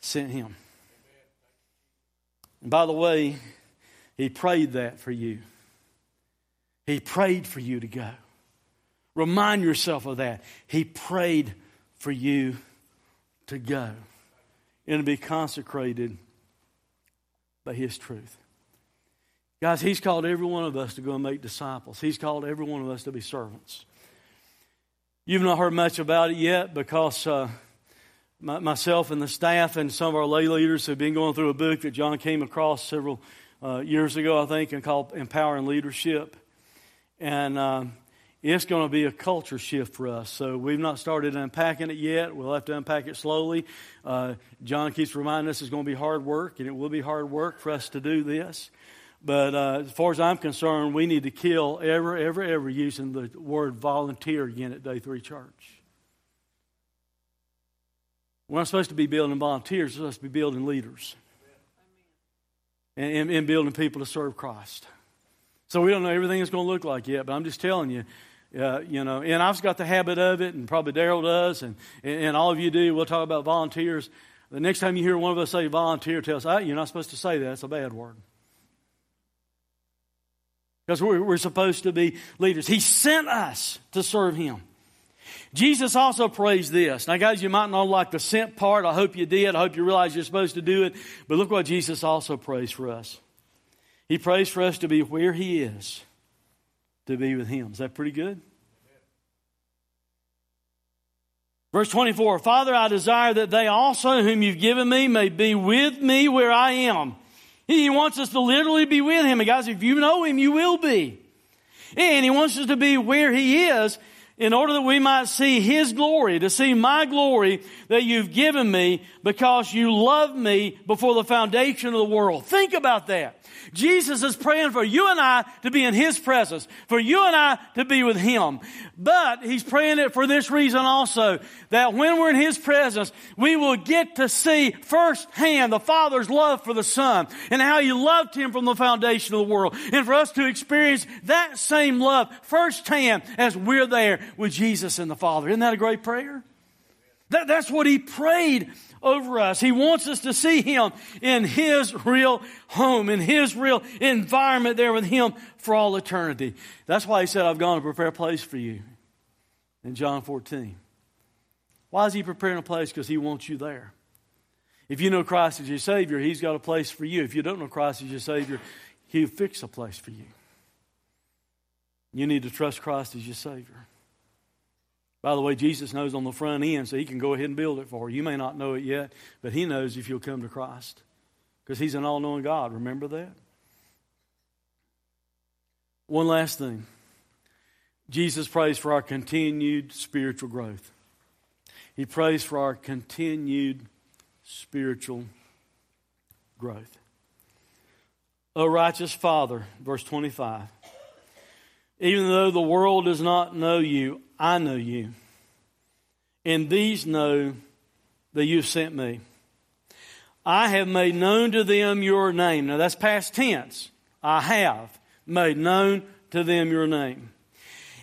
[SPEAKER 1] sent him. And by the way, he prayed that for you. He prayed for you to go. Remind yourself of that. He prayed for you to go and to be consecrated by His truth. Guys, He's called every one of us to go and make disciples. He's called every one of us to be servants. You've not heard much about it yet because uh, my, myself and the staff and some of our lay leaders have been going through a book that John came across several uh, years ago, I think, and called Empowering Leadership. And uh, it's going to be a culture shift for us. So we've not started unpacking it yet. We'll have to unpack it slowly. Uh, John keeps reminding us it's going to be hard work, and it will be hard work for us to do this. But uh, as far as I'm concerned, we need to kill ever, ever, ever using the word volunteer again at Day 3 Church. We're not supposed to be building volunteers, we're supposed to be building leaders and, and, and building people to serve Christ. So we don't know everything it's going to look like yet, but I'm just telling you, uh, you know, and I've got the habit of it, and probably Daryl does, and, and all of you do. We'll talk about volunteers. The next time you hear one of us say volunteer, tell us, oh, you're not supposed to say that. It's a bad word. Because we're, we're supposed to be leaders. He sent us to serve Him. Jesus also prays this. Now, guys, you might not like the sent part. I hope you did. I hope you realize you're supposed to do it. But look what Jesus also prays for us. He prays for us to be where He is, to be with Him. Is that pretty good? Verse 24 Father, I desire that they also, whom you've given me, may be with me where I am. He wants us to literally be with Him. And guys, if you know Him, you will be. And He wants us to be where He is in order that we might see His glory, to see my glory that you've given me because you loved me before the foundation of the world. Think about that. Jesus is praying for you and I to be in His presence, for you and I to be with Him. But He's praying it for this reason also, that when we're in His presence, we will get to see firsthand the Father's love for the Son and how He loved Him from the foundation of the world. And for us to experience that same love firsthand as we're there with Jesus and the Father. Isn't that a great prayer? That, that's what He prayed over us. He wants us to see Him in His real home, in His real environment there with Him for all eternity. That's why He said, I've gone to prepare a place for you in John 14. Why is He preparing a place? Because He wants you there. If you know Christ as your Savior, He's got a place for you. If you don't know Christ as your Savior, He'll fix a place for you. You need to trust Christ as your Savior. By the way, Jesus knows on the front end, so he can go ahead and build it for you. You may not know it yet, but he knows if you'll come to Christ because he's an all knowing God. Remember that? One last thing Jesus prays for our continued spiritual growth. He prays for our continued spiritual growth. O righteous Father, verse 25, even though the world does not know you, I know you. And these know that you've sent me. I have made known to them your name. Now that's past tense. I have made known to them your name.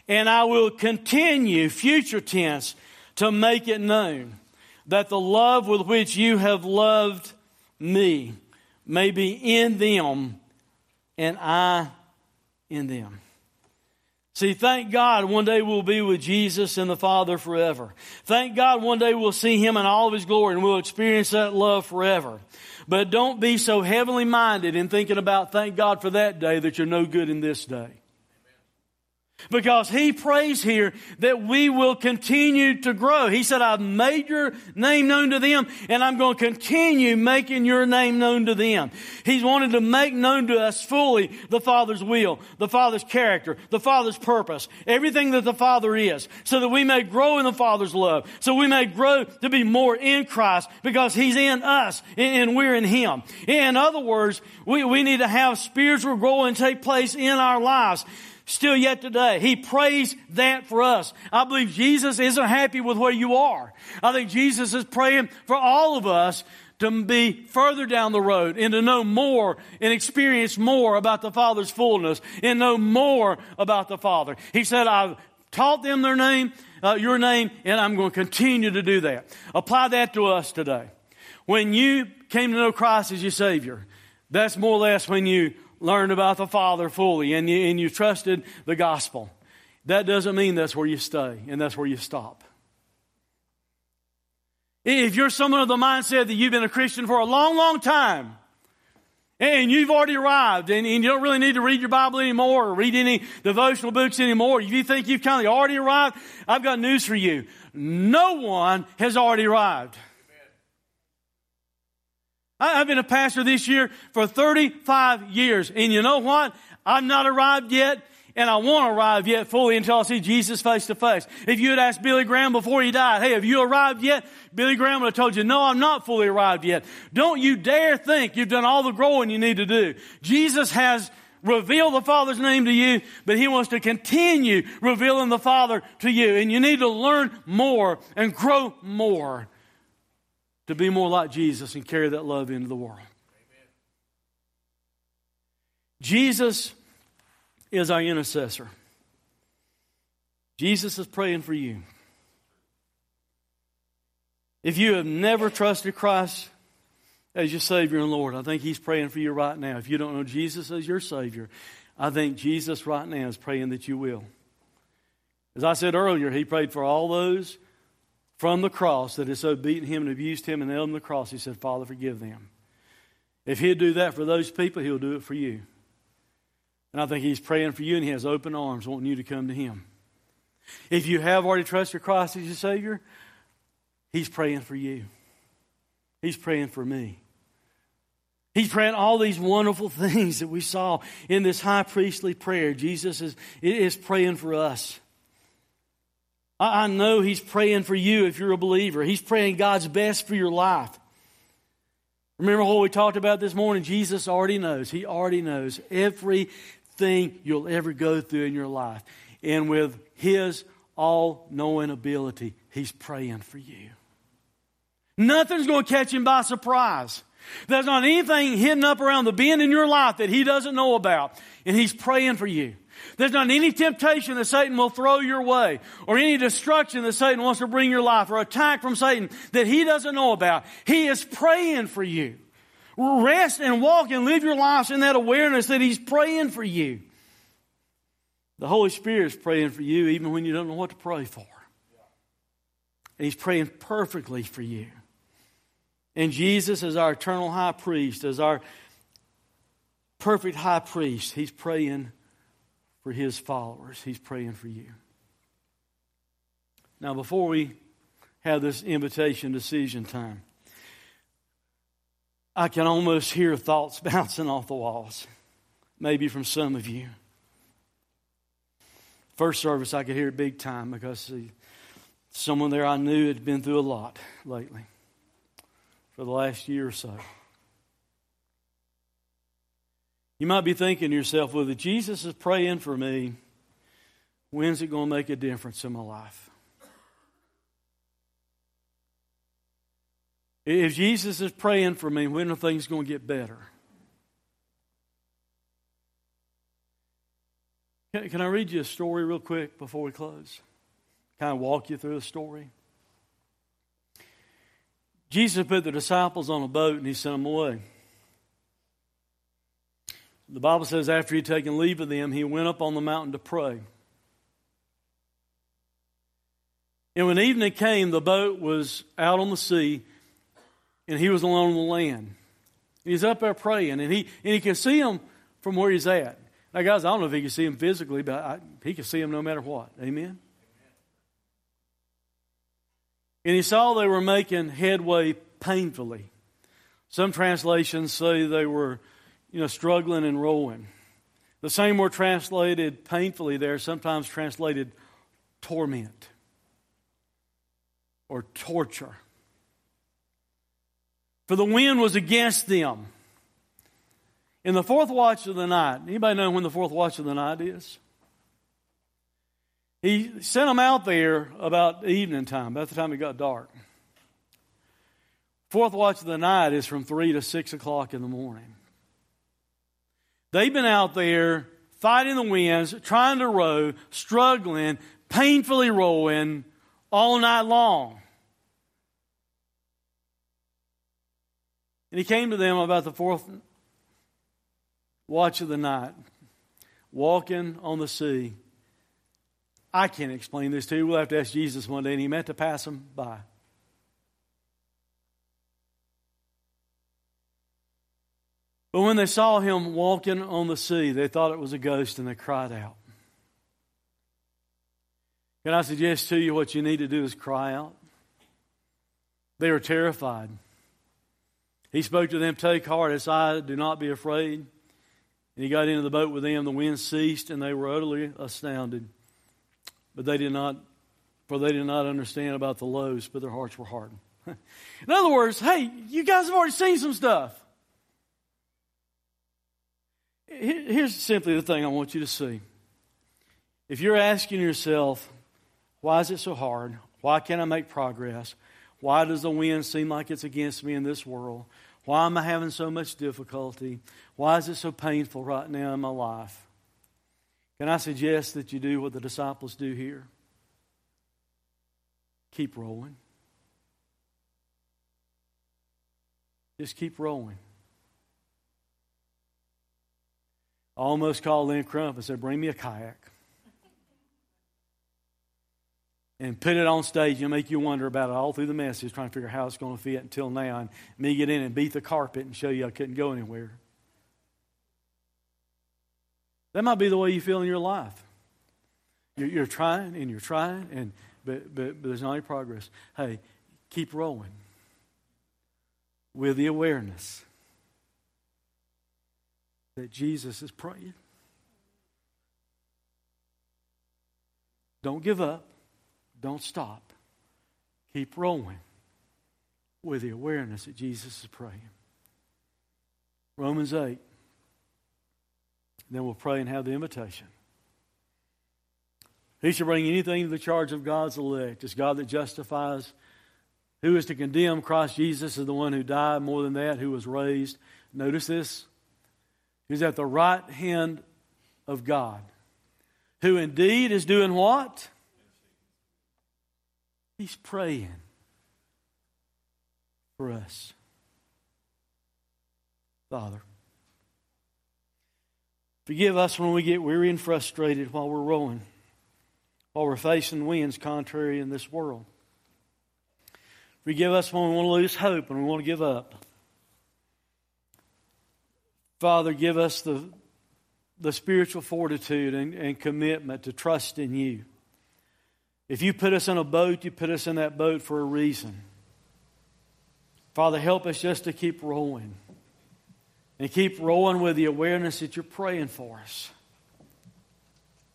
[SPEAKER 1] And I will continue, future tense, to make it known that the love with which you have loved me may be in them and I in them. See, thank God one day we'll be with Jesus and the Father forever. Thank God one day we'll see Him in all of His glory and we'll experience that love forever. But don't be so heavenly minded in thinking about thank God for that day that you're no good in this day. Because he prays here that we will continue to grow. He said, I've made your name known to them and I'm going to continue making your name known to them. He's wanted to make known to us fully the Father's will, the Father's character, the Father's purpose, everything that the Father is, so that we may grow in the Father's love, so we may grow to be more in Christ because He's in us and we're in Him. In other words, we, we need to have spiritual growing take place in our lives still yet today. He prays that for us. I believe Jesus isn't happy with where you are. I think Jesus is praying for all of us to be further down the road and to know more and experience more about the Father's fullness and know more about the Father. He said, I've taught them their name, uh, your name, and I'm going to continue to do that. Apply that to us today. When you came to know Christ as your Savior, that's more or less when you learned about the Father fully and you, and you trusted the gospel. That doesn't mean that's where you stay and that's where you stop. If you're someone of the mindset that you've been a Christian for a long, long time, And you've already arrived, and, and, you don't really need to read your Bible anymore or read any devotional books anymore. If you think you've kind of already arrived, I've got news for you. No one has already arrived. I've been a pastor this year for 35 years, and you know what? I've not arrived yet, and I won't arrive yet fully until I see Jesus face to face. If you had asked Billy Graham before he died, hey, have you arrived yet? Billy Graham would have told you, no, I'm not fully arrived yet. Don't you dare think you've done all the growing you need to do. Jesus has revealed the Father's name to you, but He wants to continue revealing the Father to you. And you need to learn more and grow more to be more like Jesus and carry that love into the world. Amen. Jesus is our intercessor. Jesus is praying for you. If you have never trusted Christ as your Savior and Lord, I think He's praying for you right now. If you don't know Jesus as your Savior, I think Jesus right now is praying that you will. As I said earlier, He prayed for all those from the cross that had so beaten Him and abused Him and nailed Him to the cross. He said, Father, forgive them. If He'd do that for those people, He'll do it for you. And I think He's praying for you and He has open arms wanting you to come to Him. If you have already trusted Christ as your Savior, He's praying for you. He's praying for me. He's praying all these wonderful things that we saw in this high priestly prayer. Jesus is, is praying for us. I, know He's praying for you if you're a believer. He's praying God's best for your life. Remember what we talked about this morning? Jesus already knows. He already knows every thing you'll ever go through in your life. And with His all knowing ability, He's praying for you. Nothing's going to catch Him by surprise. There's not anything hidden up around the bend in your life that He doesn't know about. And He's praying for you. There's not any temptation that Satan will throw your way, or any destruction that Satan wants to bring your life, or attack from Satan that he doesn't know about. He is praying for you. Rest and walk and live your lives in that awareness that He's praying for you. The Holy Spirit is praying for you even when you don't know what to pray for. And He's praying perfectly for you. And Jesus, as our eternal high priest, as our perfect high priest, He's praying for His followers. He's praying for you. Now, before we have this invitation decision time, I can almost hear thoughts bouncing off the walls, maybe from some of you. First service, I could hear it big time because see, someone there I knew had been through a lot lately for the last year or so. You might be thinking to yourself, well, if Jesus is praying for me, when's it going to make a difference in my life? If Jesus is praying for me, when are things going to get better? Can, I read you a story real quick before we close? Kind of walk you through a story. Jesus put the disciples on a boat and he sent them away. The Bible says after he'd taken leave of them, he went up on the mountain to pray. And when evening came, the boat was out on the sea and he was alone on the land. He's up there praying, and he, and he can see him from where he's at. Now, guys, I don't know if he can see him physically, but I, he can see him no matter what. Amen? And he saw they were making headway painfully. Some translations say they were, you know, struggling and rowing. The same word translated painfully there, sometimes translated torment or torture for the wind was against them. In the fourth watch of the night, anybody know when the fourth watch of the night is? He sent them out there about evening time, about the time it got dark. Fourth watch of the night is from 3 to 6 o'clock in the morning. They've been out there fighting the winds, trying to row, struggling, painfully rowing all night long. And he came to them about the fourth watch of the night, walking on the sea. I can't explain this to you. We'll have to ask Jesus one day, and he meant to pass them by. But when they saw him walking on the sea, they thought it was a ghost and they cried out. Can I suggest to you what you need to do is cry out? They were terrified. He spoke to them, Take heart, it's I, do not be afraid. And he got into the boat with them. The wind ceased, and they were utterly astounded. But they did not, for they did not understand about the loaves, but their hearts were hardened. In other words, hey, you guys have already seen some stuff. Here's simply the thing I want you to see. If you're asking yourself, why is it so hard? Why can't I make progress? Why does the wind seem like it's against me in this world? Why am I having so much difficulty? Why is it so painful right now in my life? Can I suggest that you do what the disciples do here? Keep rolling. Just keep rolling. Almost called Lynn Crump and said, Bring me a kayak. and put it on stage and make you wonder about it all through the message, trying to figure out how it's going to fit until now. And me get in and beat the carpet and show you I couldn't go anywhere. That might be the way you feel in your life. You're, you're trying and you're trying, and but, but, but there's not any progress. Hey, keep rolling with the awareness that Jesus is praying. Don't give up. Don't stop. Keep rolling with the awareness that Jesus is praying. Romans 8. Then we'll pray and have the invitation. He shall bring anything to the charge of God's elect. It's God that justifies. Who is to condemn Christ Jesus is the one who died, more than that, who was raised. Notice this. He's at the right hand of God, who indeed is doing what? He's praying for us. Father, forgive us when we get weary and frustrated while we're rowing, while we're facing winds contrary in this world. Forgive us when we want to lose hope and we want to give up. Father, give us the, the spiritual fortitude and, and commitment to trust in you. If you put us in a boat, you put us in that boat for a reason. Father, help us just to keep rolling and keep rolling with the awareness that you're praying for us.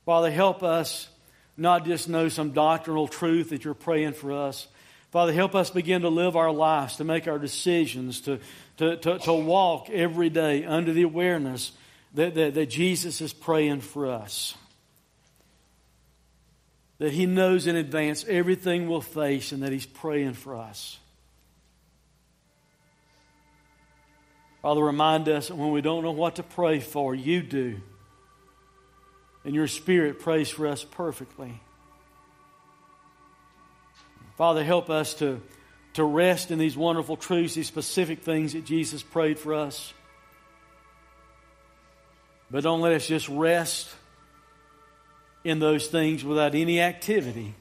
[SPEAKER 1] Father, help us not just know some doctrinal truth that you're praying for us. Father, help us begin to live our lives, to make our decisions, to, to, to, to walk every day under the awareness that, that, that Jesus is praying for us that He knows in advance everything we'll face and that He's praying for us. Father, remind us that when we don't know what to pray for, you do. And your Spirit prays for us perfectly. Father, help us to, to rest in these wonderful truths, these specific things that Jesus prayed for us. But don't let us just rest in those things without any activity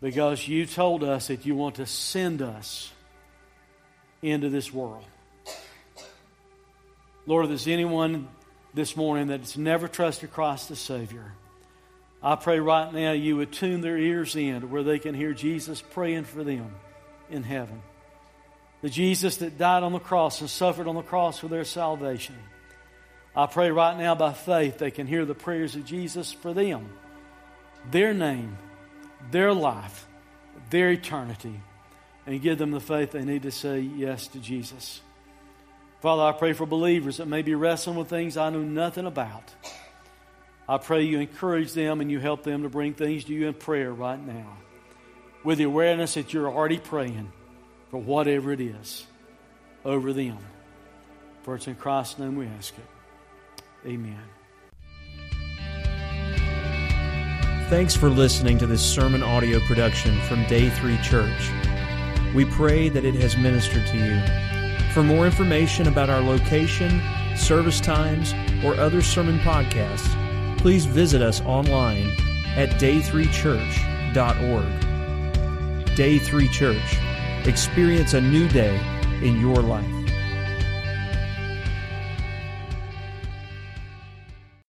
[SPEAKER 1] because you told us that you want to send us into this world. Lord, if there's anyone this morning that's never trusted Christ as Savior, I pray right now you would tune their ears in to where they can hear Jesus praying for them in heaven. The Jesus that died on the cross and suffered on the cross for their salvation. I pray right now by faith they can hear the prayers of Jesus for them, their name, their life, their eternity, and give them the faith they need to say yes to Jesus. Father, I pray for believers that may be wrestling with things I know nothing about. I pray you encourage them and you help them to bring things to you in prayer right now with the awareness that you're already praying for whatever it is over them. For it's in Christ's name we ask it. Amen.
[SPEAKER 2] Thanks for listening to this sermon audio production from Day 3 Church. We pray that it has ministered to you. For more information about our location, service times, or other sermon podcasts, please visit us online at day3church.org. Day 3 Church. Experience a new day in your life.